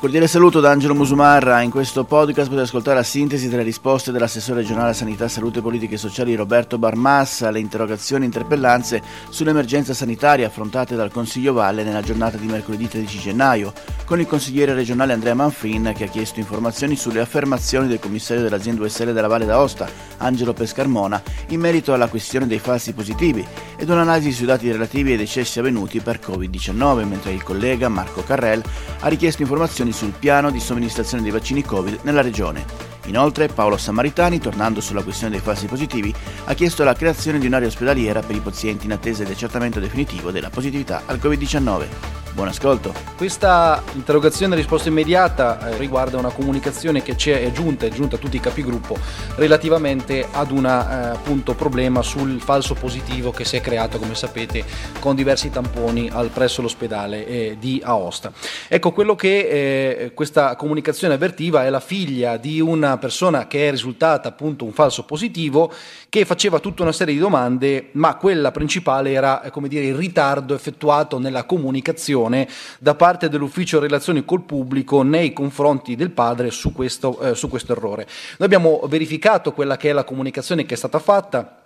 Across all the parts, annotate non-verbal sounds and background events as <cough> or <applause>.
cordiale saluto da Angelo Musumarra. In questo podcast potete ascoltare la sintesi delle risposte dell'assessore regionale Sanità, Salute e Politiche Sociali Roberto Barmassa alle interrogazioni e interpellanze sull'emergenza sanitaria affrontate dal Consiglio Valle nella giornata di mercoledì 13 gennaio, con il consigliere regionale Andrea Manfrin che ha chiesto informazioni sulle affermazioni del commissario dell'azienda USL della Valle d'Aosta, Angelo Pescarmona, in merito alla questione dei falsi positivi ed un'analisi sui dati relativi ai decessi avvenuti per Covid-19, mentre il collega Marco Carrel ha richiesto informazioni informazioni sul piano di somministrazione dei vaccini Covid nella regione. Inoltre Paolo Sammaritani, tornando sulla questione dei falsi positivi, ha chiesto la creazione di un'area ospedaliera per i pazienti in attesa del accertamento definitivo della positività al Covid-19. Buon ascolto. Questa interrogazione risposta immediata eh, riguarda una comunicazione che ci è giunta, è giunta a tutti i capigruppo relativamente ad un eh, problema sul falso positivo che si è creato, come sapete, con diversi tamponi al, presso l'ospedale eh, di Aosta. Ecco, quello che eh, questa comunicazione avvertiva è la figlia di una persona che è risultata appunto un falso positivo che faceva tutta una serie di domande, ma quella principale era, come dire, il ritardo effettuato nella comunicazione da parte dell'ufficio relazioni col pubblico nei confronti del padre su questo, eh, su questo errore. Noi abbiamo verificato quella che è la comunicazione che è stata fatta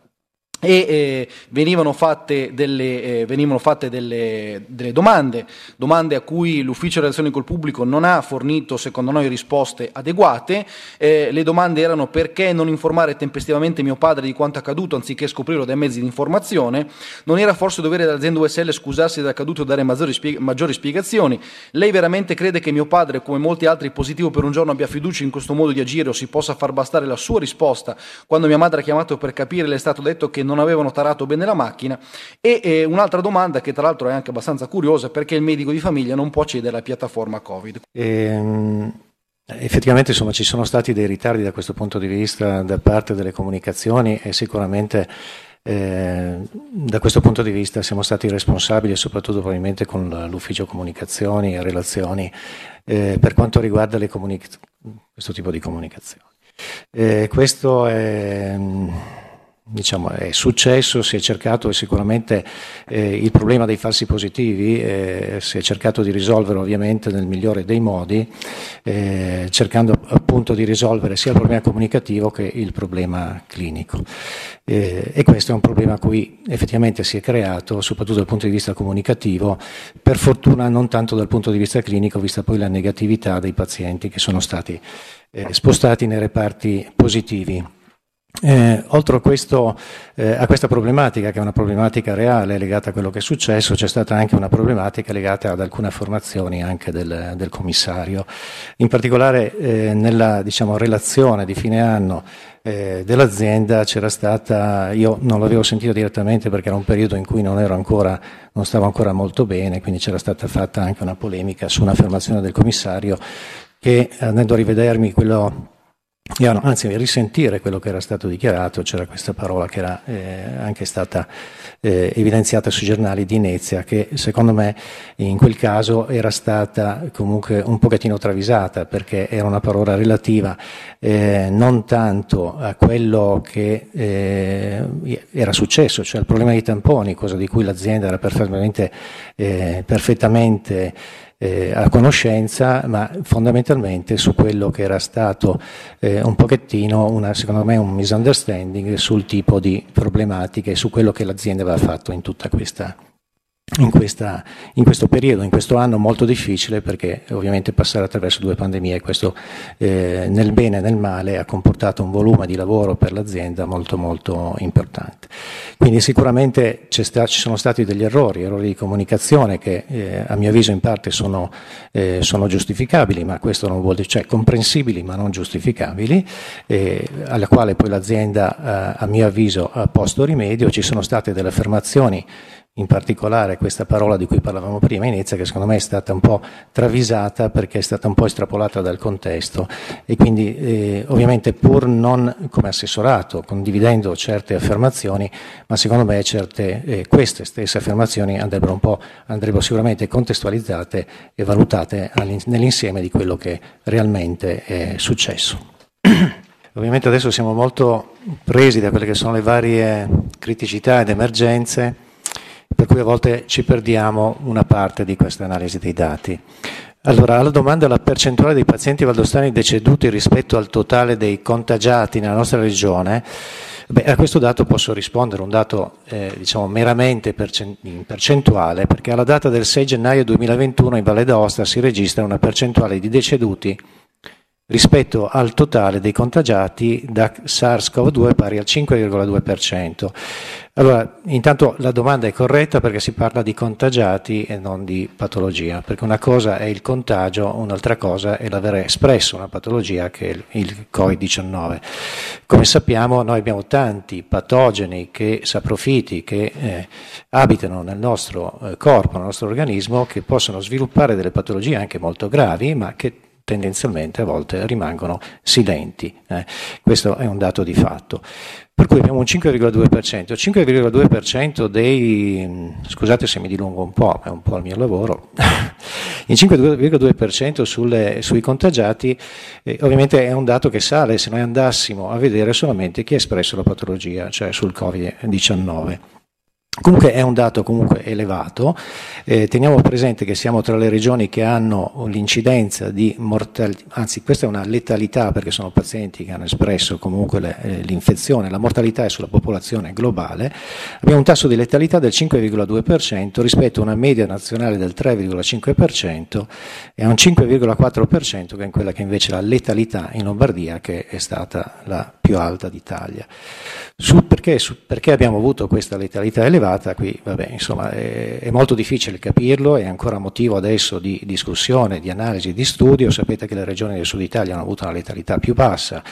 e eh, venivano fatte, delle, eh, venivano fatte delle, delle, domande, domande a cui l'ufficio relazioni col pubblico non ha fornito secondo noi risposte adeguate, eh, le domande erano perché non informare tempestivamente mio padre di quanto accaduto anziché scoprirlo dai mezzi di informazione, non era forse dovere dell'azienda USL scusarsi dell'accaduto e dare maggiori, spieg- maggiori spiegazioni, lei veramente crede che mio padre come molti altri positivo per un giorno abbia fiducia in questo modo di agire o si possa far bastare la sua risposta? Quando mia madre ha chiamato per capire le è stato detto che non non avevano tarato bene la macchina e eh, un'altra domanda che tra l'altro è anche abbastanza curiosa perché il medico di famiglia non può accedere alla piattaforma Covid. Ehm, effettivamente insomma, ci sono stati dei ritardi da questo punto di vista da parte delle comunicazioni e sicuramente eh, da questo punto di vista siamo stati responsabili soprattutto probabilmente con l'ufficio comunicazioni e relazioni eh, per quanto riguarda comunica- questo tipo di comunicazioni. Eh, questo è diciamo, è successo, si è cercato sicuramente eh, il problema dei falsi positivi, eh, si è cercato di risolvere ovviamente nel migliore dei modi, eh, cercando appunto di risolvere sia il problema comunicativo che il problema clinico. Eh, e questo è un problema a cui effettivamente si è creato, soprattutto dal punto di vista comunicativo, per fortuna non tanto dal punto di vista clinico, vista poi la negatività dei pazienti che sono stati eh, spostati nei reparti positivi. Eh, oltre a, questo, eh, a, questa problematica, che è una problematica reale legata a quello che è successo, c'è stata anche una problematica legata ad alcune affermazioni anche del, del commissario. In particolare eh, nella diciamo, relazione di fine anno eh, dell'azienda c'era stata, io non l'avevo sentito direttamente perché era un periodo in cui non, ancora, non stavo ancora molto bene, quindi c'era stata fatta anche una polemica su un'affermazione del commissario che andando a rivedermi quello io, anzi, risentire quello che era stato dichiarato, c'era questa parola che era eh, anche stata eh, evidenziata sui giornali di Inezia, che secondo me in quel caso era stata comunque un pochettino travisata, perché era una parola relativa eh, non tanto a quello che eh, era successo, cioè il problema dei tamponi, cosa di cui l'azienda era perfettamente, eh, perfettamente eh, a conoscenza, ma fondamentalmente su quello che era stato eh, un pochettino, una, secondo me, un misunderstanding sul tipo di problematiche e su quello che l'azienda aveva fatto in tutta questa in, questa, in, questo periodo, in questo anno molto difficile perché ovviamente passare attraverso due pandemie, questo eh, nel bene e nel male ha comportato un volume di lavoro per l'azienda molto molto importante. Quindi sicuramente sta, ci sono stati degli errori, errori di comunicazione che eh, a mio avviso in parte sono, eh, sono, giustificabili, ma questo non vuol dire, cioè comprensibili ma non giustificabili, eh, alla quale poi l'azienda eh, a mio avviso ha posto rimedio, ci sono state delle affermazioni in particolare questa parola di cui parlavamo prima inizia che secondo me è stata un po' travisata perché è stata un po' estrapolata dal contesto e quindi eh, ovviamente pur non come assessorato condividendo certe affermazioni ma secondo me certe, eh, queste stesse affermazioni andrebbero, un po', andrebbero sicuramente contestualizzate e valutate nell'insieme di quello che realmente è successo. <clears throat> Ovviamente adesso siamo molto presi da quelle che sono le varie criticità ed emergenze per cui a volte ci perdiamo una parte di questa analisi dei dati. Allora, alla domanda la percentuale dei pazienti valdostani deceduti rispetto al totale dei contagiati nella nostra regione, beh, a questo dato posso rispondere, un dato eh, diciamo meramente percentuale, perché alla data del 6 gennaio 2021 in Valle d'Aosta si registra una percentuale di deceduti rispetto al totale dei contagiati da SARS-CoV-2 pari al 5,2%. Allora, intanto la domanda è corretta perché si parla di contagiati e non di patologia, perché una cosa è il contagio, un'altra cosa è l'aver espresso una patologia che è il Covid-19. Come sappiamo noi abbiamo tanti patogeni che saprofiti, che eh, abitano nel nostro eh, corpo, nel nostro organismo, che possono sviluppare delle patologie anche molto gravi, ma che tendenzialmente a volte rimangono silenti. Eh. Questo è un dato di fatto. Per cui abbiamo un 5,2%. Il 5,2% dei, scusate se mi dilungo un po', è un po' il mio lavoro, <laughs> il 5,2% sulle, sui contagiati eh, ovviamente è un dato che sale se noi andassimo a vedere solamente chi ha espresso la patologia, cioè sul Covid-19. Comunque è un dato elevato, eh, teniamo presente che siamo tra le regioni che hanno l'incidenza di mortalità, anzi questa è una letalità perché sono pazienti che hanno espresso comunque le, eh, l'infezione, la mortalità è sulla popolazione globale, abbiamo un tasso di letalità del 5,2% rispetto a una media nazionale del 3,5% e a un 5,4% che è quella che invece è la letalità in Lombardia che è stata la più alta d'Italia. Su perché, su perché abbiamo avuto questa letalità elevata? Elevata, qui vabbè, insomma, è, è, molto difficile capirlo, è ancora motivo adesso di discussione, di analisi, di studio, sapete che le regioni del sud Italia hanno avuto una letalità più bassa,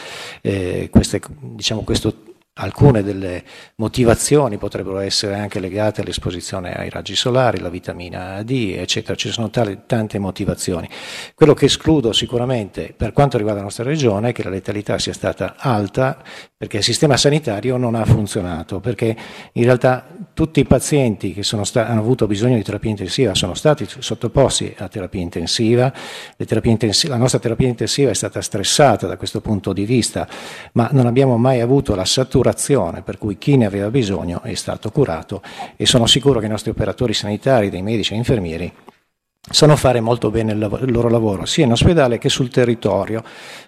eh, queste, diciamo, questo Alcune delle motivazioni potrebbero essere anche legate all'esposizione ai raggi solari, la vitamina D, eccetera, ci sono tale, tante motivazioni. Quello che escludo sicuramente per quanto riguarda la nostra regione è che la letalità sia stata alta perché il sistema sanitario non ha funzionato, perché in realtà tutti i pazienti che sta- hanno avuto bisogno di terapia intensiva sono stati sottoposti a terapia intensiva, intensiv- la nostra terapia intensiva è stata stressata da questo punto di vista, ma non abbiamo mai avuto la saturazione saturazione, per cui chi ne aveva bisogno è stato curato e sono sicuro che i nostri operatori sanitari, dei medici e infermieri, sanno fare molto bene il, loro lavoro, sia in ospedale che sul territorio.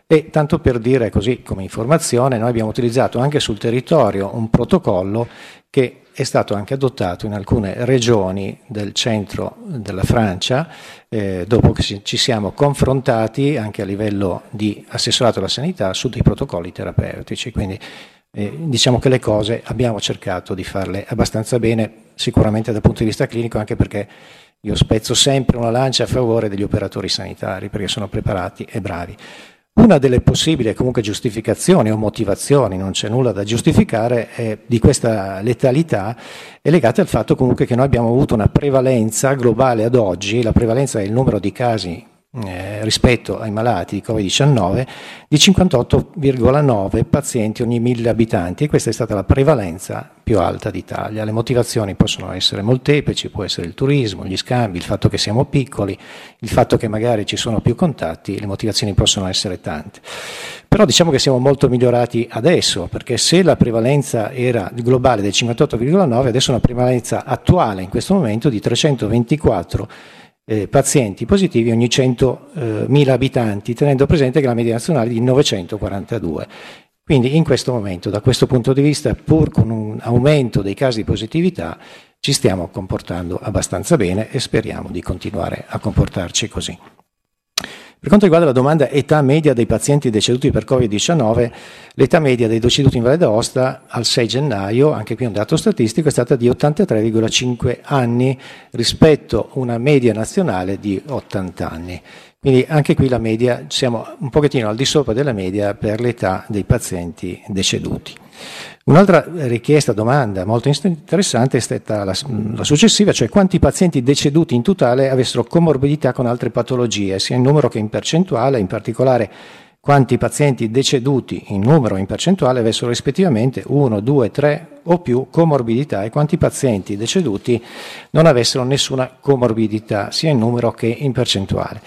E tanto per dire così come informazione, noi abbiamo utilizzato anche sul territorio un protocollo che è stato anche adottato in alcune regioni del centro della Francia, eh, dopo che ci siamo confrontati anche a livello di assessorato alla sanità su dei protocolli terapeutici. Quindi eh, diciamo che le cose abbiamo cercato di farle abbastanza bene, sicuramente dal punto di vista clinico, anche perché io spezzo sempre una lancia a favore degli operatori sanitari, perché sono preparati e bravi. Una delle possibili comunque giustificazioni o motivazioni, non c'è nulla da giustificare, eh, di questa letalità è legata al fatto comunque che noi abbiamo avuto una prevalenza globale ad oggi, la prevalenza è il numero di casi eh, rispetto ai malati di Covid-19 di 58,9 pazienti ogni mille abitanti e questa è stata la prevalenza più alta d'Italia. Le motivazioni possono essere molteplici, può essere il turismo, gli scambi, il fatto che siamo piccoli, il fatto che magari ci sono più contatti, le motivazioni possono essere tante. Però diciamo che siamo molto migliorati adesso, perché se la prevalenza era globale del 58,9, adesso è una prevalenza attuale in questo momento di 324 eh, pazienti positivi ogni 100.000 eh, abitanti, tenendo presente che la media nazionale è di 942. Quindi in questo momento, da questo punto di vista, pur con un aumento dei casi di positività, ci stiamo comportando abbastanza bene e speriamo di continuare a comportarci così. Per quanto riguarda la domanda età media dei pazienti deceduti per Covid-19, l'età media dei deceduti in Valle d'Aosta al 6 gennaio, anche qui un dato statistico, è stata di 83,5 anni rispetto a una media nazionale di 80 anni. Quindi anche qui la media, siamo un pochettino al di sopra della media per l'età dei pazienti deceduti. Un'altra richiesta, domanda molto interessante è stata la, la, successiva, cioè quanti pazienti deceduti in totale avessero comorbidità con altre patologie, sia in numero che in percentuale, in particolare quanti pazienti deceduti in numero e in percentuale avessero rispettivamente 1, 2, 3 o più comorbidità e quanti pazienti deceduti non avessero nessuna comorbidità, sia in numero che in percentuale.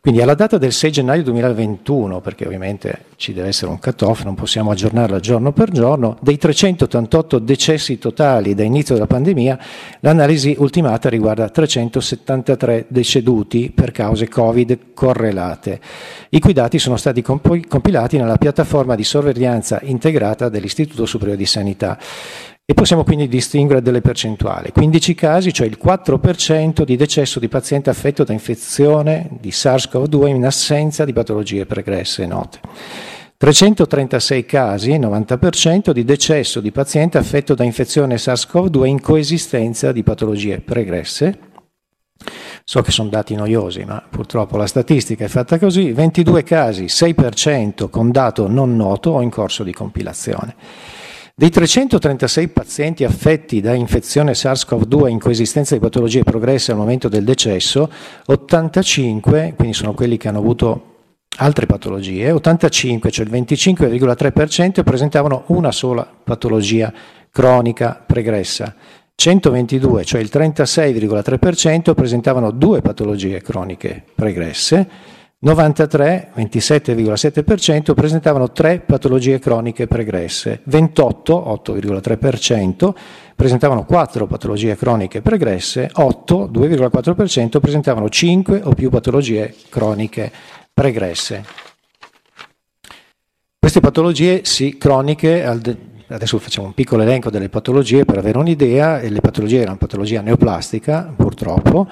Quindi alla data del 6 gennaio 2021, perché ovviamente ci deve essere un cut-off, non possiamo aggiornarla giorno per giorno, dei 388 decessi totali da inizio della pandemia, l'analisi ultimata riguarda 373 deceduti per cause Covid correlate, i cui dati sono stati compilati nella piattaforma di sorveglianza integrata dell'Istituto Superiore di Sanità e possiamo quindi distinguere delle percentuali. 15 casi, cioè il 4% di decesso di paziente affetto da infezione di SARS-CoV-2 in assenza di patologie pregresse note. 336 casi, 90% di decesso di paziente affetto da infezione SARS-CoV-2 in coesistenza di patologie pregresse. So che sono dati noiosi, ma purtroppo la statistica è fatta così. 22 casi, 6% con dato non noto o in corso di compilazione. Dei 336 pazienti affetti da infezione SARS-CoV-2 in coesistenza di patologie progresse al momento del decesso, 85, quindi sono quelli che hanno avuto altre patologie, 85, cioè il 25,3% presentavano una sola patologia cronica pregressa. 122, cioè il 36,3%, presentavano due patologie croniche pregresse 93, 27,7% presentavano tre patologie croniche pregresse, 28, 8,3% presentavano quattro patologie croniche pregresse, 8, 2,4% presentavano cinque o più patologie croniche pregresse. Queste patologie sì, croniche, adesso facciamo un piccolo elenco delle patologie per avere un'idea, le patologie erano patologia neoplastica purtroppo,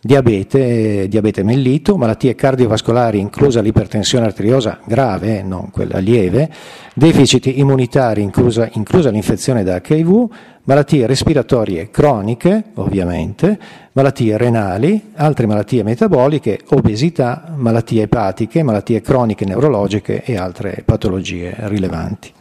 diabete, diabete mellito, malattie cardiovascolari inclusa l'ipertensione arteriosa grave, non quella lieve, deficit immunitari inclusa, inclusa l'infezione da HIV, malattie respiratorie croniche, ovviamente, malattie renali, altre malattie metaboliche, obesità, malattie epatiche, malattie croniche neurologiche e altre patologie rilevanti.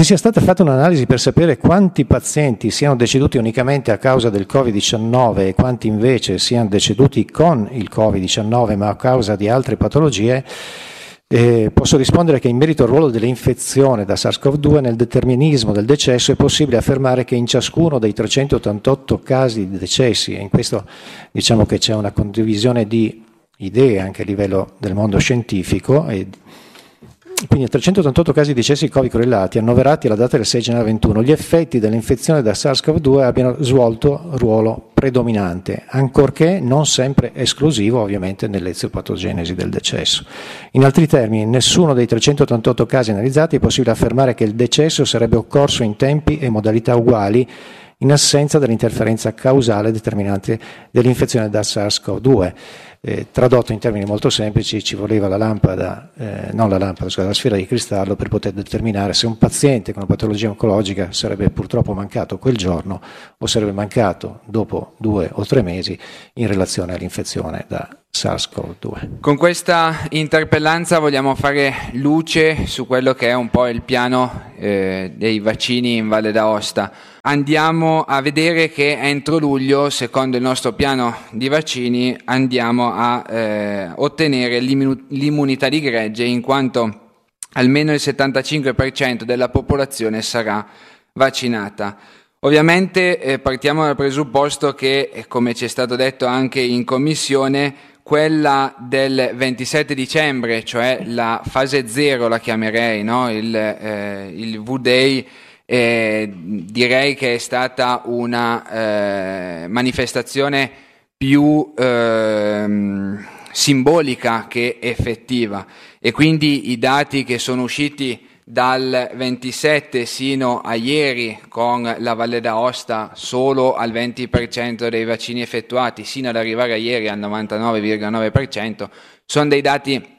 Se sia stata fatta un'analisi per sapere quanti pazienti siano deceduti unicamente a causa del Covid-19 e quanti invece siano deceduti con il Covid-19 ma a causa di altre patologie, eh, posso rispondere che in merito al ruolo dell'infezione da SARS-CoV-2 nel determinismo del decesso è possibile affermare che in ciascuno dei 388 casi di decessi, e in questo diciamo che c'è una condivisione di idee anche a livello del mondo scientifico e quindi 388 casi di decessi Covid correlati annoverati alla data del 6 gennaio 21, gli effetti dell'infezione da SARS-CoV-2 abbiano svolto ruolo predominante, ancorché non sempre esclusivo ovviamente nell'eziopatogenesi del decesso. In altri termini, in nessuno dei 388 casi analizzati è possibile affermare che il decesso sarebbe occorso in tempi e modalità uguali in assenza dell'interferenza causale determinante dell'infezione da SARS-CoV-2. Eh, tradotto in termini molto semplici, ci voleva la lampada, eh, non la lampada, scusate, la sfera di cristallo per poter determinare se un paziente con una patologia oncologica sarebbe purtroppo mancato quel giorno o sarebbe mancato dopo due o tre mesi in relazione all'infezione da SARS-CoV-2. Con questa interpellanza vogliamo fare luce su quello che è un po' il piano eh, dei vaccini in Valle d'Aosta. Andiamo a vedere che entro luglio, secondo il nostro piano di vaccini, andiamo a eh, ottenere l'immunità di gregge in quanto almeno il 75% della popolazione sarà vaccinata. Ovviamente eh, partiamo dal presupposto che, eh, come ci è stato detto anche in commissione, quella del 27 dicembre, cioè la fase zero la chiamerei, no? il, eh, il V-Day, eh, direi che è stata una eh, manifestazione più ehm, simbolica che effettiva. E quindi i dati che sono usciti dal 27 sino a ieri con la Valle d'Aosta solo al 20% dei vaccini effettuati, sino ad arrivare a ieri al 99,9%, sono dei dati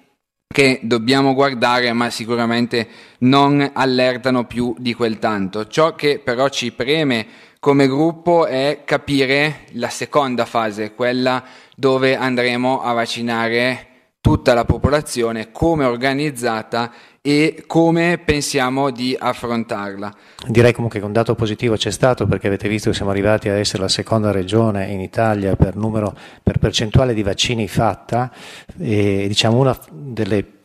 che dobbiamo guardare ma sicuramente non allertano più di quel tanto. Ciò che però ci preme come gruppo è capire la seconda fase, quella dove andremo a vaccinare tutta la popolazione, come organizzata e come pensiamo di affrontarla. Direi comunque che un dato positivo c'è stato perché avete visto che siamo arrivati a essere la seconda regione in Italia per, numero, per percentuale di vaccini fatta e diciamo una delle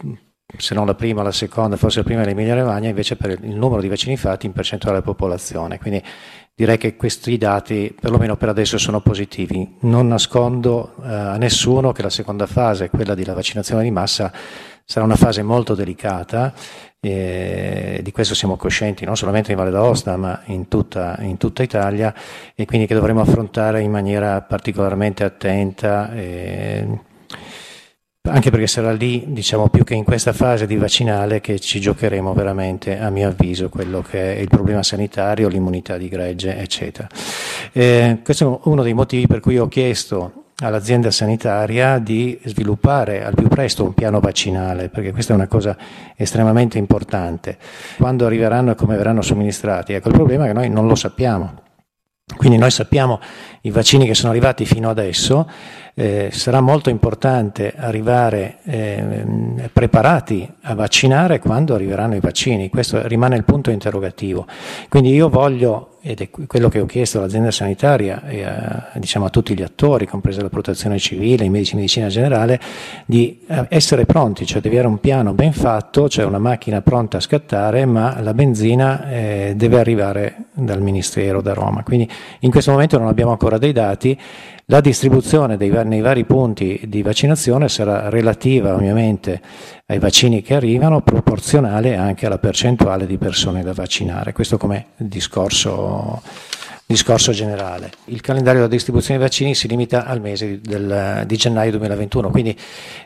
se non la prima, la seconda, forse la prima è l'Emilia Romagna, invece per il numero di vaccini fatti in percentuale della popolazione. Quindi direi che questi dati, perlomeno per adesso, sono positivi. Non nascondo eh, a nessuno che la seconda fase, quella della vaccinazione di massa, sarà una fase molto delicata, eh, di questo siamo coscienti non solamente in Valle d'Aosta ma in tutta, in tutta, Italia e quindi che dovremo affrontare in maniera particolarmente attenta. Eh, anche perché sarà lì, diciamo, più che in questa fase di vaccinale che ci giocheremo veramente, a mio avviso, quello che è il problema sanitario, l'immunità di gregge, eccetera. Eh, questo è uno dei motivi per cui ho chiesto all'azienda sanitaria di sviluppare al più presto un piano vaccinale, perché questa è una cosa estremamente importante. Quando arriveranno e come verranno somministrati, ecco il problema è che noi non lo sappiamo. Quindi noi sappiamo i vaccini che sono arrivati fino adesso, eh, sarà molto importante arrivare eh, preparati a vaccinare quando arriveranno i vaccini, questo rimane il punto interrogativo. Quindi io voglio ed è quello che ho chiesto all'azienda sanitaria e a, diciamo, a tutti gli attori, compresa la protezione civile, i medici di medicina generale, di eh, essere pronti, cioè devi avere un piano ben fatto, cioè una macchina pronta a scattare, ma la benzina eh, deve arrivare dal Ministero, da Roma. Quindi in questo momento non abbiamo ancora dei dati, la distribuzione dei, nei vari punti di vaccinazione sarà relativa ovviamente ai vaccini che arrivano, proporzionale anche alla percentuale di persone da vaccinare. Questo come discorso discorso generale. Il calendario della distribuzione dei vaccini si limita al mese del, di gennaio 2021, quindi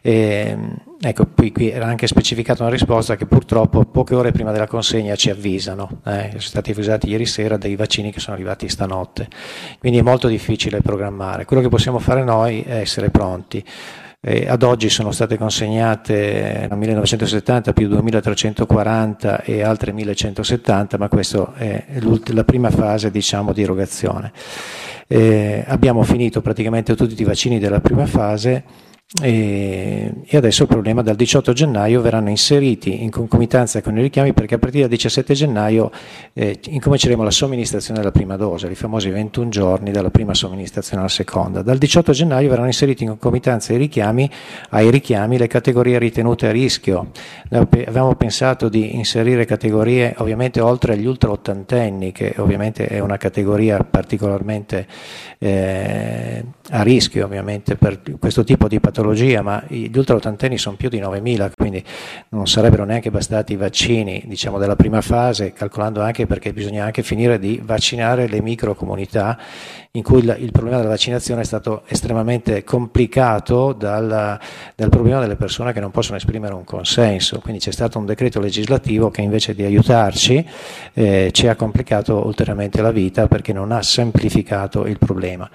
eh, ecco, qui, qui, era anche specificata una risposta che purtroppo poche ore prima della consegna ci avvisano, eh, sono stati avvisati ieri sera dei vaccini che sono arrivati stanotte, quindi è molto difficile programmare. Quello che possiamo fare noi è essere pronti. Eh, ad oggi sono state consegnate 1970 più 2340 e altre 1170, ma questa è la prima fase diciamo, di erogazione. Eh, abbiamo finito praticamente tutti i vaccini della prima fase e, e, adesso il problema dal 18 gennaio verranno inseriti in concomitanza con i richiami perché a partire dal 17 gennaio eh, incominceremo la somministrazione della prima dose, i famosi 21 giorni dalla prima somministrazione alla seconda. Dal 18 gennaio verranno inseriti in concomitanza ai richiami, ai richiami le categorie ritenute a rischio. Avevamo pensato di inserire categorie ovviamente oltre agli ultra ottantenni, che ovviamente è una categoria particolarmente eh, a rischio ovviamente per questo tipo di patologia patologia, ma gli ultraottantenni sono più di 9.000, quindi non sarebbero neanche bastati i vaccini diciamo, della prima fase, calcolando anche perché bisogna anche finire di vaccinare le microcomunità in cui il, il problema della vaccinazione è stato estremamente complicato dal, dal problema delle persone che non possono esprimere un consenso. Quindi c'è stato un decreto legislativo che invece di aiutarci eh, ci ha complicato ulteriormente la vita perché non ha semplificato il problema.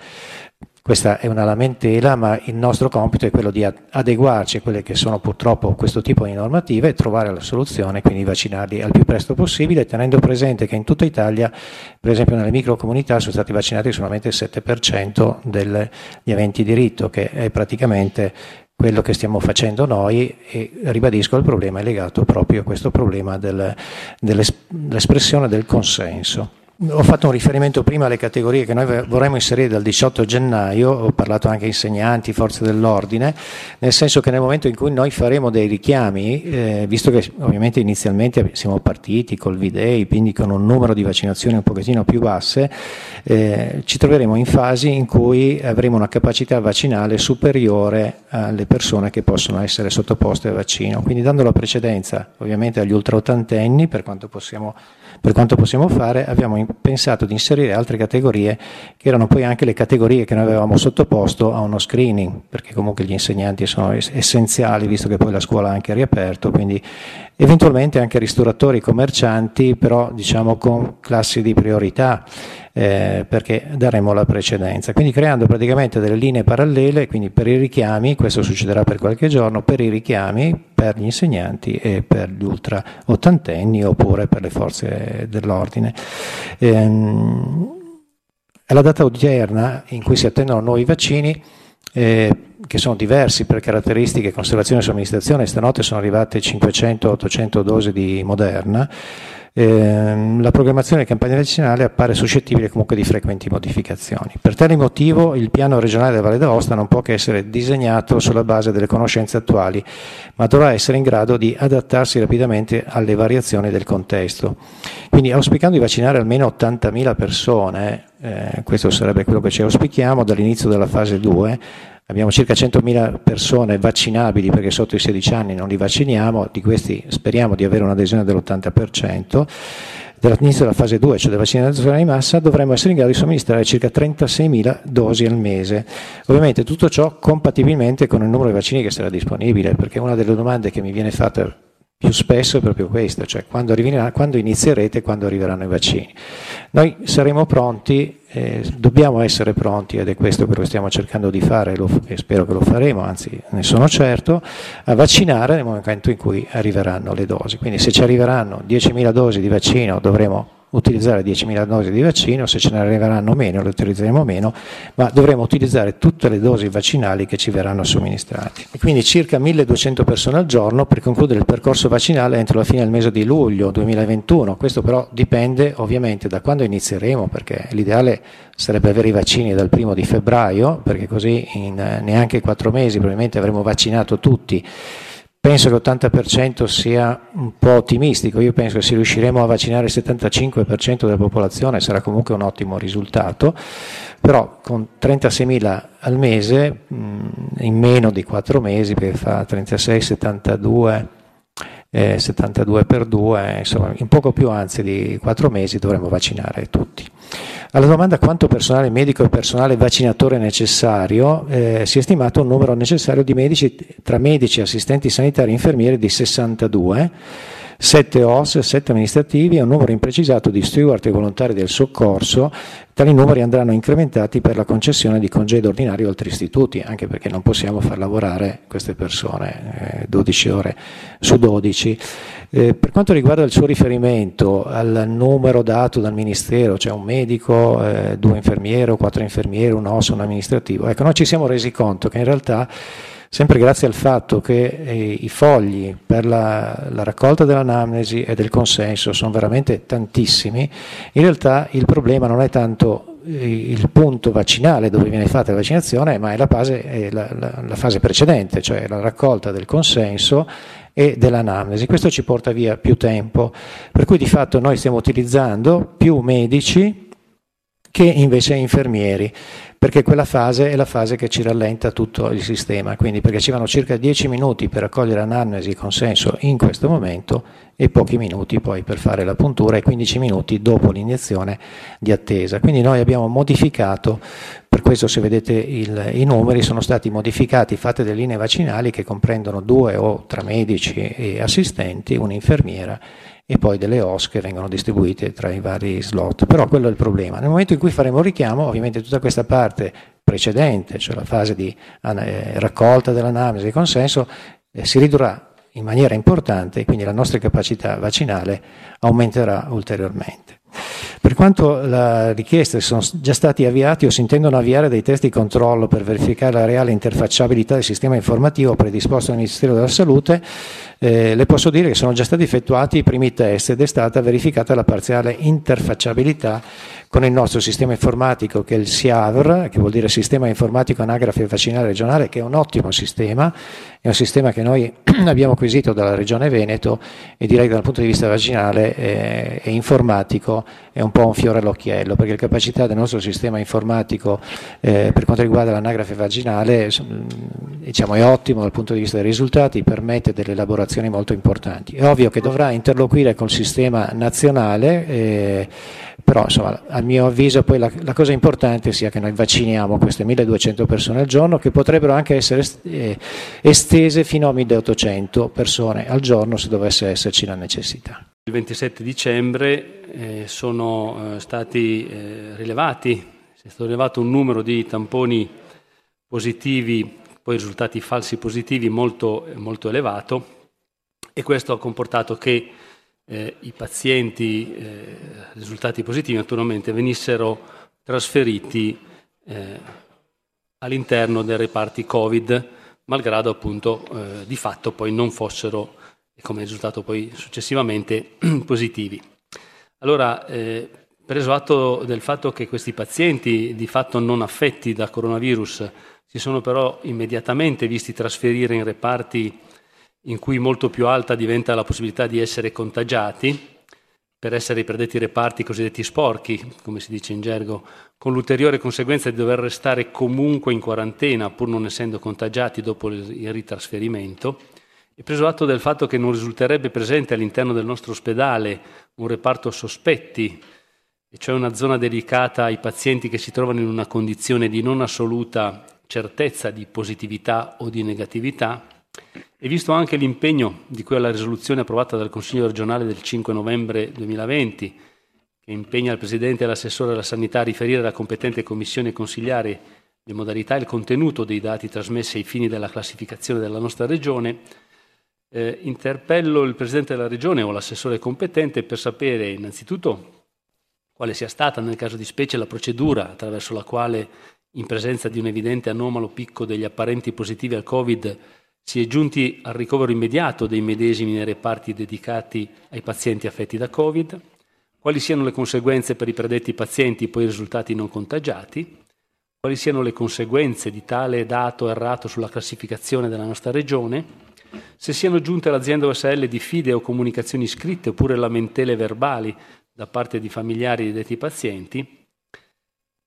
Questa è una lamentela, ma il nostro compito è quello di adeguarci a quelle che sono purtroppo questo tipo di normative e trovare la soluzione, quindi vaccinarli al più presto possibile, tenendo presente che in tutta Italia, per esempio nelle microcomunità, sono stati vaccinati solamente il 7% degli aventi diritto, che è praticamente quello che stiamo facendo noi e ribadisco il problema è legato proprio a questo problema del, dell'espressione del consenso. Ho fatto un riferimento prima alle categorie che noi vorremmo inserire dal 18 gennaio, ho parlato anche insegnanti, forze dell'ordine, nel senso che nel momento in cui noi faremo dei richiami, eh, visto che ovviamente inizialmente siamo partiti col V-Day, quindi con un numero di vaccinazioni un pochettino più basse, eh, ci troveremo in fasi in cui avremo una capacità vaccinale superiore alle persone che possono essere sottoposte al vaccino, quindi dando la precedenza ovviamente agli ultraottantenni per quanto possiamo per quanto possiamo fare, abbiamo pensato di inserire altre categorie che erano poi anche le categorie che noi avevamo sottoposto a uno screening, perché comunque gli insegnanti sono essenziali, visto che poi la scuola ha anche riaperto, quindi eventualmente anche ristoratori, commercianti, però diciamo con classi di priorità eh, perché daremo la precedenza. Quindi creando praticamente delle linee parallele, quindi per i richiami, questo succederà per qualche giorno, per i richiami per gli insegnanti e per gli ultra ottantenni oppure per le forze dell'ordine. Ehm, alla data odierna in cui si attendono nuovi vaccini, eh, che sono diversi per caratteristiche, conservazione e somministrazione, stanotte sono arrivate 500-800 dosi di Moderna, eh, la programmazione delle campagne vaccinali appare suscettibile comunque di frequenti modificazioni. Per tale motivo il piano regionale della Valle d'Aosta non può che essere disegnato sulla base delle conoscenze attuali, ma dovrà essere in grado di adattarsi rapidamente alle variazioni del contesto. Quindi auspicando di vaccinare almeno 80.000 persone, eh, questo sarebbe quello che ci auspichiamo dall'inizio della fase 2, Abbiamo circa 100.000 persone vaccinabili perché sotto i 16 anni non li vacciniamo, di questi speriamo di avere un'adesione dell'80%. Dall'inizio della fase 2, cioè della vaccinazione di massa, dovremmo essere in grado di somministrare circa 36.000 dosi al mese. Ovviamente tutto ciò compatibilmente con il numero di vaccini che sarà disponibile, perché una delle domande che mi viene fatta più spesso è proprio questa, cioè quando, quando inizierete quando arriveranno i vaccini. Noi saremo pronti, eh, dobbiamo essere pronti, ed è questo che stiamo cercando di fare lo, e spero che lo faremo, anzi ne sono certo, a vaccinare nel momento in cui arriveranno le dosi. Quindi se ci arriveranno 10.000 dosi di vaccino dovremo utilizzare 10.000 dosi di vaccino, se ce ne arriveranno meno le utilizzeremo meno, ma dovremo utilizzare tutte le dosi vaccinali che ci verranno somministrate. E quindi circa 1.200 persone al giorno per concludere il percorso vaccinale entro la fine del mese di luglio 2021. Questo però dipende ovviamente da quando inizieremo, perché l'ideale sarebbe avere i vaccini dal primo di febbraio, perché così in neanche quattro mesi probabilmente avremo vaccinato tutti Penso che l'80% sia un po' ottimistico, io penso che se riusciremo a vaccinare il 75% della popolazione sarà comunque un ottimo risultato, però con 36.000 al mese, in meno di 4 mesi, perché fa 36, 72, eh, 72 per 2, insomma in poco più anzi di 4 mesi dovremo vaccinare tutti. Alla domanda quanto personale medico e personale vaccinatore è necessario, eh, si è stimato un numero necessario di medici, tra medici, assistenti sanitari e infermieri di 62 7 OS, 7 amministrativi e un numero imprecisato di steward e volontari del soccorso. Tali numeri andranno incrementati per la concessione di congedo ordinario altri istituti, anche perché non possiamo far lavorare queste persone eh, 12 ore su 12. Eh, per quanto riguarda il suo riferimento al numero dato dal Ministero, cioè un medico, eh, due infermieri quattro infermieri, un OS, un amministrativo, ecco, noi ci siamo resi conto che in realtà sempre grazie al fatto che eh, i fogli per la, la, raccolta dell'anamnesi e del consenso sono veramente tantissimi, in realtà il problema non è tanto eh, il punto vaccinale dove viene fatta la vaccinazione, ma è la fase, è la, la, la fase precedente, cioè la raccolta del consenso e dell'anamnesi. Questo ci porta via più tempo, per cui di fatto noi stiamo utilizzando più medici che invece infermieri perché quella fase è la fase che ci rallenta tutto il sistema, quindi perché ci vanno circa 10 minuti per raccogliere analisi e consenso in questo momento e pochi minuti poi per fare la puntura e 15 minuti dopo l'iniezione di attesa. Quindi noi abbiamo modificato, per questo se vedete il, i numeri sono stati modificati, fatte delle linee vaccinali che comprendono due o tra medici e assistenti, un'infermiera e poi delle OS che vengono distribuite tra i vari slot. Però quello è il problema. Nel momento in cui faremo richiamo, ovviamente tutta questa parte precedente, cioè la fase di eh, raccolta dell'analisi e consenso, eh, si ridurrà in maniera importante e quindi la nostra capacità vaccinale aumenterà ulteriormente. Per quanto la richiesta sono già stati avviati o si intendono avviare dei test di controllo per verificare la reale interfacciabilità del sistema informativo predisposto dal Ministero della Salute, eh, le posso dire che sono già stati effettuati i primi test ed è stata verificata la parziale interfacciabilità con il nostro sistema informatico che è il SIAVR, che vuol dire Sistema Informatico Anagrafe Vaccinale Regionale, che è un ottimo sistema, è un sistema che noi <clears throat> abbiamo acquisito dalla Regione Veneto e direi che dal punto di vista vaccinale eh, e informatico è un po' un fiore all'occhiello, perché la capacità del nostro sistema informatico eh, per quanto riguarda l'anagrafe vaginale diciamo, è ottimo dal punto di vista dei risultati, permette delle elaborazioni molto importanti. È ovvio che dovrà interloquire col sistema nazionale, eh, però insomma, a mio avviso poi la, la, cosa importante sia che noi vacciniamo queste 1200 persone al giorno che potrebbero anche essere eh, estese fino a 1800 persone al giorno se dovesse esserci la necessità. Il 27 dicembre eh, sono eh, stati eh, rilevati, è stato rilevato un numero di tamponi positivi, poi risultati falsi positivi molto, molto elevato e questo ha comportato che eh, i pazienti eh, risultati positivi naturalmente venissero trasferiti eh, all'interno dei reparti Covid, malgrado appunto di fatto poi non fossero come risultato poi successivamente <clears throat> positivi. Allora, eh, preso atto del fatto che questi pazienti di fatto non affetti da coronavirus si sono però immediatamente visti trasferire in reparti in cui molto più alta diventa la possibilità di essere contagiati, per essere i predetti reparti cosiddetti sporchi, come si dice in gergo, con l'ulteriore conseguenza di dover restare comunque in quarantena pur non essendo contagiati dopo il ritrasferimento, e preso atto del fatto che non risulterebbe presente all'interno del nostro ospedale un reparto sospetti, e cioè una zona dedicata ai pazienti che si trovano in una condizione di non assoluta certezza di positività o di negatività, e visto anche l'impegno di cui alla risoluzione approvata dal Consiglio regionale del 5 novembre 2020, che impegna il Presidente e l'assessore alla sanità a riferire alla competente commissione consigliare le modalità e il contenuto dei dati trasmessi ai fini della classificazione della nostra Regione, eh, interpello il Presidente della Regione o l'assessore competente per sapere innanzitutto quale sia stata nel caso di specie la procedura attraverso la quale, in presenza di un evidente anomalo picco degli apparenti positivi al Covid, si è giunti al ricovero immediato dei medesimi nei reparti dedicati ai pazienti affetti da Covid, quali siano le conseguenze per i predetti pazienti poi risultati non contagiati, quali siano le conseguenze di tale dato errato sulla classificazione della nostra regione, se siano giunte all'azienda OSL diffide o comunicazioni scritte oppure lamentele verbali da parte di familiari di detti pazienti,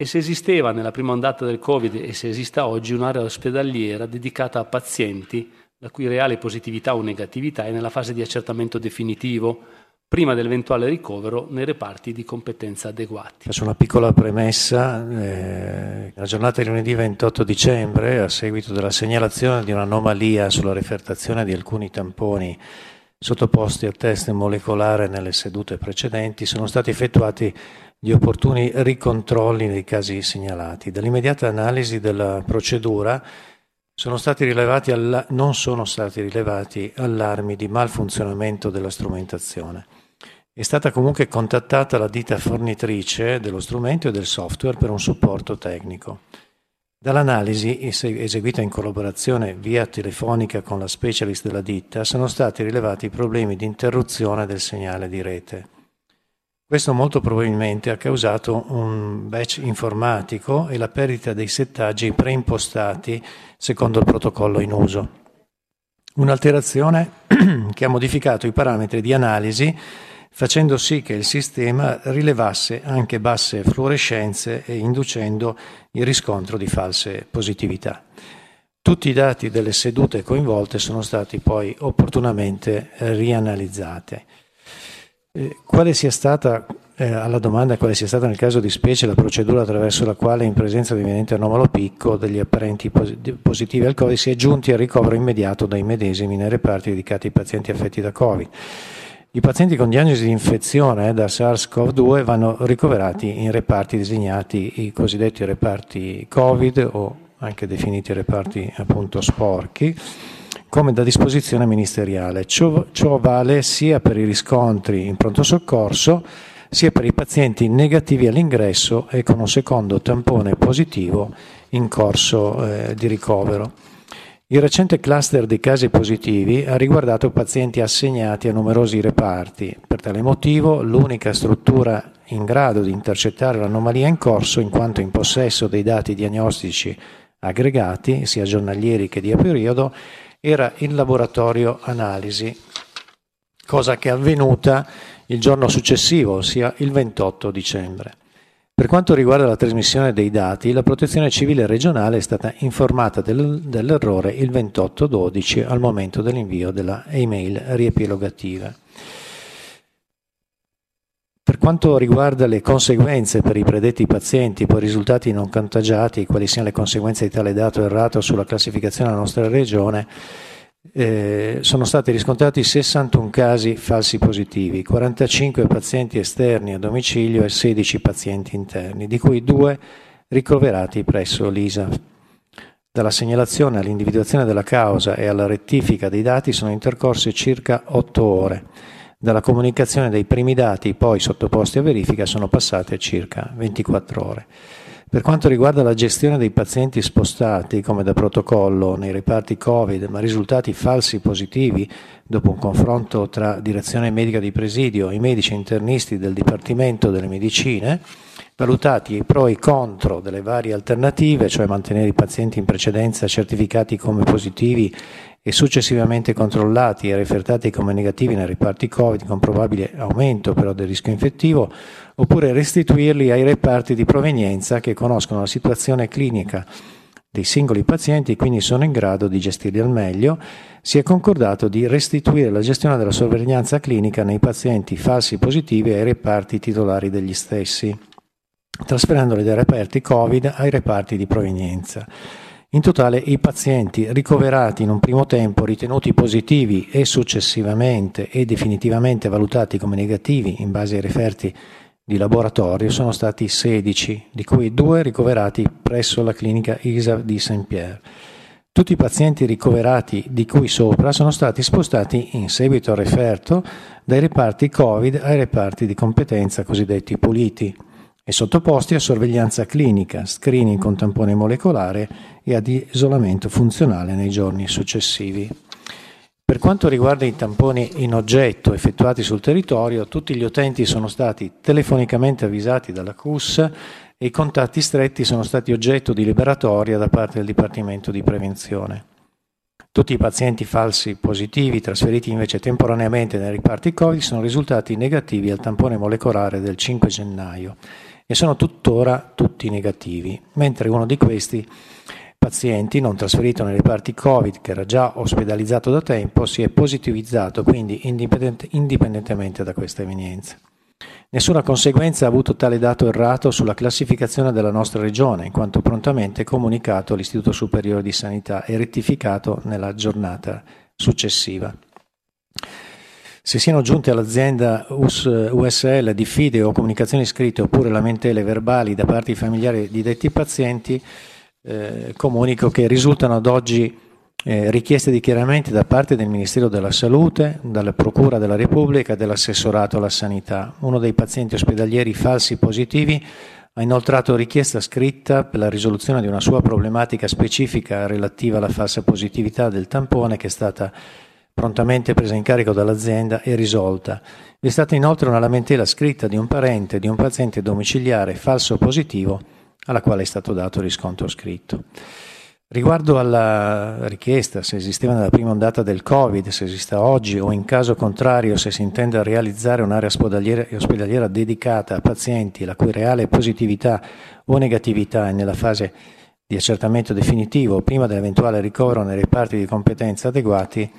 e se esisteva nella prima ondata del Covid e se esista oggi un'area ospedaliera dedicata a pazienti la cui reale positività o negatività è nella fase di accertamento definitivo, prima dell'eventuale ricovero nei reparti di competenza adeguati. Faccio una piccola premessa. Eh, la giornata di lunedì 28 dicembre, a seguito della segnalazione di un'anomalia sulla refertazione di alcuni tamponi sottoposti a test molecolare nelle sedute precedenti, sono stati effettuati gli opportuni ricontrolli dei casi segnalati. Dall'immediata analisi della procedura sono alla... non sono stati rilevati allarmi di malfunzionamento della strumentazione. È stata comunque contattata la ditta fornitrice dello strumento e del software per un supporto tecnico. Dall'analisi, eseguita in collaborazione via telefonica con la specialist della ditta, sono stati rilevati problemi di interruzione del segnale di rete. Questo molto probabilmente ha causato un batch informatico e la perdita dei settaggi preimpostati secondo il protocollo in uso. Un'alterazione <clears throat> che ha modificato i parametri di analisi facendo sì che il sistema rilevasse anche basse fluorescenze e inducendo il riscontro di false positività. Tutti i dati delle sedute coinvolte sono stati poi opportunamente rianalizzati. Eh, quale sia stata, eh, alla domanda quale sia stata nel caso di specie la procedura attraverso la quale in presenza di evidente anomalo picco degli apparenti positivi al Covid si è giunti al ricovero immediato dai medesimi nei reparti dedicati ai pazienti affetti da Covid. I pazienti con diagnosi di infezione da SARS-CoV-2 vanno ricoverati in reparti designati i cosiddetti reparti Covid o anche definiti reparti appunto sporchi come da disposizione ministeriale. Ciò, ciò vale sia per i riscontri in pronto soccorso sia per i pazienti negativi all'ingresso e con un secondo tampone positivo in corso eh, di ricovero. Il recente cluster dei casi positivi ha riguardato pazienti assegnati a numerosi reparti. Per tale motivo, l'unica struttura in grado di intercettare l'anomalia in corso, in quanto in possesso dei dati diagnostici aggregati, sia giornalieri che di periodo, era il laboratorio analisi, cosa che è avvenuta il giorno successivo, ossia il 28 dicembre. Per quanto riguarda la trasmissione dei dati, la Protezione Civile regionale è stata informata del, dell'errore il 28-12 al momento dell'invio della email riepilogativa. Per quanto riguarda le conseguenze per i predetti pazienti, poi risultati non contagiati, quali siano le conseguenze di tale dato errato sulla classificazione della nostra regione, eh, sono stati riscontrati 61 casi falsi positivi, 45 pazienti esterni a domicilio e 16 pazienti interni, di cui due ricoverati presso l'ISA. Dalla segnalazione all'individuazione della causa e alla rettifica dei dati sono intercorse circa 8 ore. Dalla comunicazione dei primi dati poi sottoposti a verifica sono passate circa 24 ore. Per quanto riguarda la gestione dei pazienti spostati, come da protocollo, nei reparti Covid, ma risultati falsi positivi, dopo un confronto tra direzione medica di presidio e i medici internisti del Dipartimento delle Medicine, valutati i pro e i contro delle varie alternative, cioè mantenere i pazienti in precedenza certificati come positivi e successivamente controllati e refertati come negativi nei reparti Covid con probabile aumento però del rischio infettivo, oppure restituirli ai reparti di provenienza che conoscono la situazione clinica dei singoli pazienti e quindi sono in grado di gestirli al meglio, si è concordato di restituire la gestione della sorveglianza clinica nei pazienti falsi positivi ai reparti titolari degli stessi, trasferendoli dai reparti Covid ai reparti di provenienza. In totale i pazienti ricoverati in un primo tempo ritenuti positivi e successivamente e definitivamente valutati come negativi in base ai referti di laboratorio sono stati 16, di cui due ricoverati presso la clinica ISA di Saint-Pierre. Tutti i pazienti ricoverati di cui sopra sono stati spostati in seguito al referto dai reparti Covid ai reparti di competenza cosiddetti puliti e sottoposti a sorveglianza clinica, screening con tampone molecolare e ad isolamento funzionale nei giorni successivi. Per quanto riguarda i tamponi in oggetto effettuati sul territorio, tutti gli utenti sono stati telefonicamente avvisati dalla CUS e i contatti stretti sono stati oggetto di liberatoria da parte del Dipartimento di Prevenzione. Tutti i pazienti falsi positivi trasferiti invece temporaneamente nei riparti Covid sono risultati negativi al tampone molecolare del 5 gennaio e sono tuttora tutti negativi, mentre uno di questi pazienti non trasferito nei reparti Covid, che era già ospedalizzato da tempo, si è positivizzato quindi indipendent- indipendentemente da questa evenienza. Nessuna conseguenza ha avuto tale dato errato sulla classificazione della nostra regione, in quanto prontamente comunicato all'Istituto Superiore di Sanità e rettificato nella giornata successiva. Se siano giunte all'azienda US, USL diffide o comunicazioni scritte oppure lamentele verbali da parte di familiari di detti pazienti, eh, comunico che risultano ad oggi eh, richieste di chiarimenti da parte del Ministero della Salute, dalla Procura della Repubblica e dell'assessorato alla sanità. Uno dei pazienti ospedalieri falsi positivi ha inoltrato richiesta scritta per la risoluzione di una sua problematica specifica relativa alla falsa positività del tampone che è stata prontamente presa in carico dall'azienda e risolta. Vi è stata inoltre una lamentela scritta di un parente di un paziente domiciliare falso positivo alla quale è stato dato riscontro scritto. Riguardo alla richiesta se esisteva nella prima ondata del Covid, se esista oggi o in caso contrario se si intenda realizzare un'area ospedaliera, ospedaliera dedicata a pazienti la cui reale positività o negatività è nella fase di accertamento definitivo prima dell'eventuale ricovero nei reparti di competenza adeguati,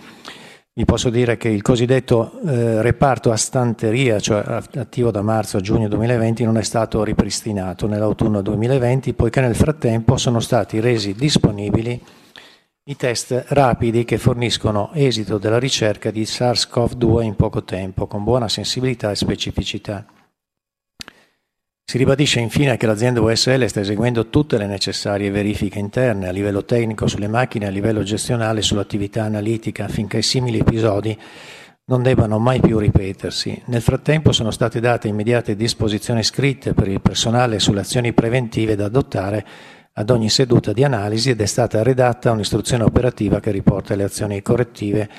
vi posso dire che il cosiddetto eh, reparto a stanteria, cioè attivo da marzo a giugno 2020, non è stato ripristinato nell'autunno 2020, poiché nel frattempo sono stati resi disponibili i test rapidi che forniscono esito della ricerca di SARS-CoV-2 in poco tempo, con buona sensibilità e specificità. Si ribadisce infine che l'azienda USL sta eseguendo tutte le necessarie verifiche interne a livello tecnico sulle macchine a livello gestionale sull'attività analitica affinché simili episodi non debbano mai più ripetersi. Nel frattempo sono state date immediate disposizioni scritte per il personale sulle azioni preventive da adottare ad ogni seduta di analisi ed è stata redatta un'istruzione operativa che riporta le azioni correttive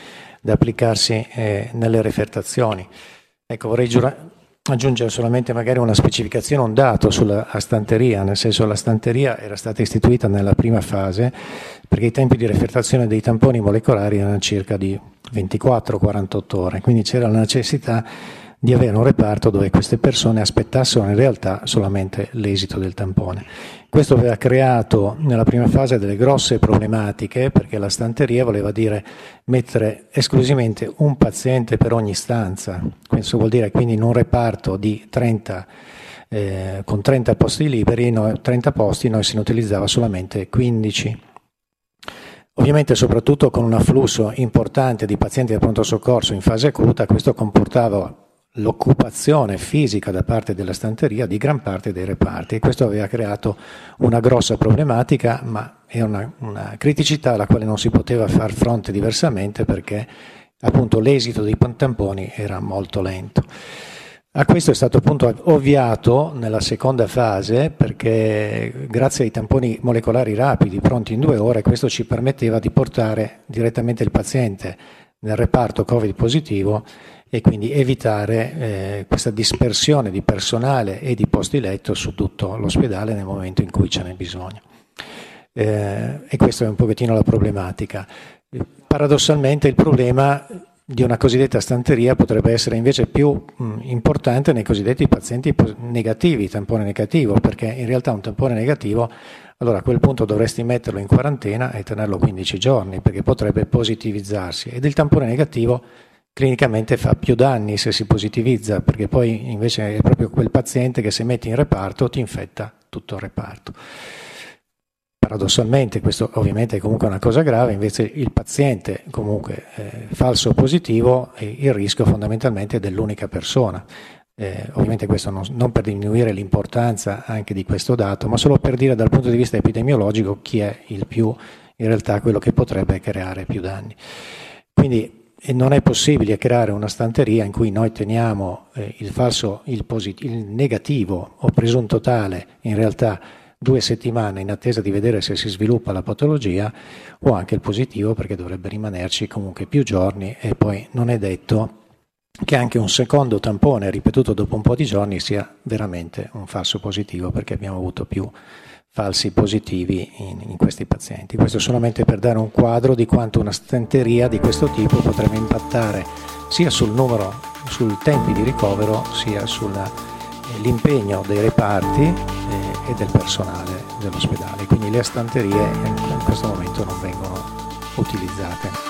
da applicarsi eh, nelle refertazioni. Ecco, vorrei giurare aggiungere solamente magari una specificazione, un dato sulla stanteria, nel senso la stanteria era stata istituita nella prima fase perché i tempi di refertazione dei tamponi molecolari erano circa di 24-48 ore, quindi c'era la necessità di avere un reparto dove queste persone aspettassero in realtà solamente l'esito del tampone. Questo aveva creato nella prima fase delle grosse problematiche perché la stanteria voleva dire mettere esclusivamente un paziente per ogni stanza, questo vuol dire quindi in un reparto di 30 eh, con 30 posti liberi, no, 30 posti noi se ne utilizzava solamente 15. Ovviamente soprattutto con un afflusso importante di pazienti del pronto soccorso in fase acuta, questo comportava l'occupazione fisica da parte della stanteria di gran parte dei reparti e questo aveva creato una grossa problematica, ma è una, una criticità alla quale non si poteva far fronte diversamente perché appunto l'esito dei tamponi era molto lento. A questo è stato appunto ovviato nella seconda fase perché grazie ai tamponi molecolari rapidi pronti in due ore questo ci permetteva di portare direttamente il paziente nel reparto Covid positivo e quindi evitare eh, questa dispersione di personale e di posti letto su tutto l'ospedale nel momento in cui ce n'è bisogno. Eh, e questa è un pochettino la problematica. Paradossalmente il problema di una cosiddetta stanteria potrebbe essere invece più mh, importante nei cosiddetti pazienti negativi, tampone negativo, perché in realtà un tampone negativo, allora a quel punto dovresti metterlo in quarantena e tenerlo 15 giorni, perché potrebbe positivizzarsi. Ed il tampone negativo clinicamente fa più danni se si positivizza, perché poi invece è proprio quel paziente che se metti in reparto ti infetta tutto il reparto paradossalmente, questo ovviamente è comunque una cosa grave, invece il paziente comunque eh, falso positivo, eh, il rischio fondamentalmente è dell'unica persona. Eh, ovviamente questo non, non, per diminuire l'importanza anche di questo dato, ma solo per dire dal punto di vista epidemiologico chi è il più, in realtà quello che potrebbe creare più danni. Quindi non è possibile creare una stanteria in cui noi teniamo eh, il falso, il, posit- il negativo. O presunto tale, in realtà due settimane in attesa di vedere se si sviluppa la patologia o anche il positivo perché dovrebbe rimanerci comunque più giorni. E poi non è detto che anche un secondo tampone ripetuto dopo un po' di giorni sia veramente un falso positivo perché abbiamo avuto più falsi positivi in, in, questi pazienti. Questo solamente per dare un quadro di quanto una stenteria di questo tipo potrebbe impattare sia sul numero, sui tempi di ricovero, sia sull'impegno dei reparti. Eh, e del personale dell'ospedale, quindi le stanterie in questo momento non vengono utilizzate.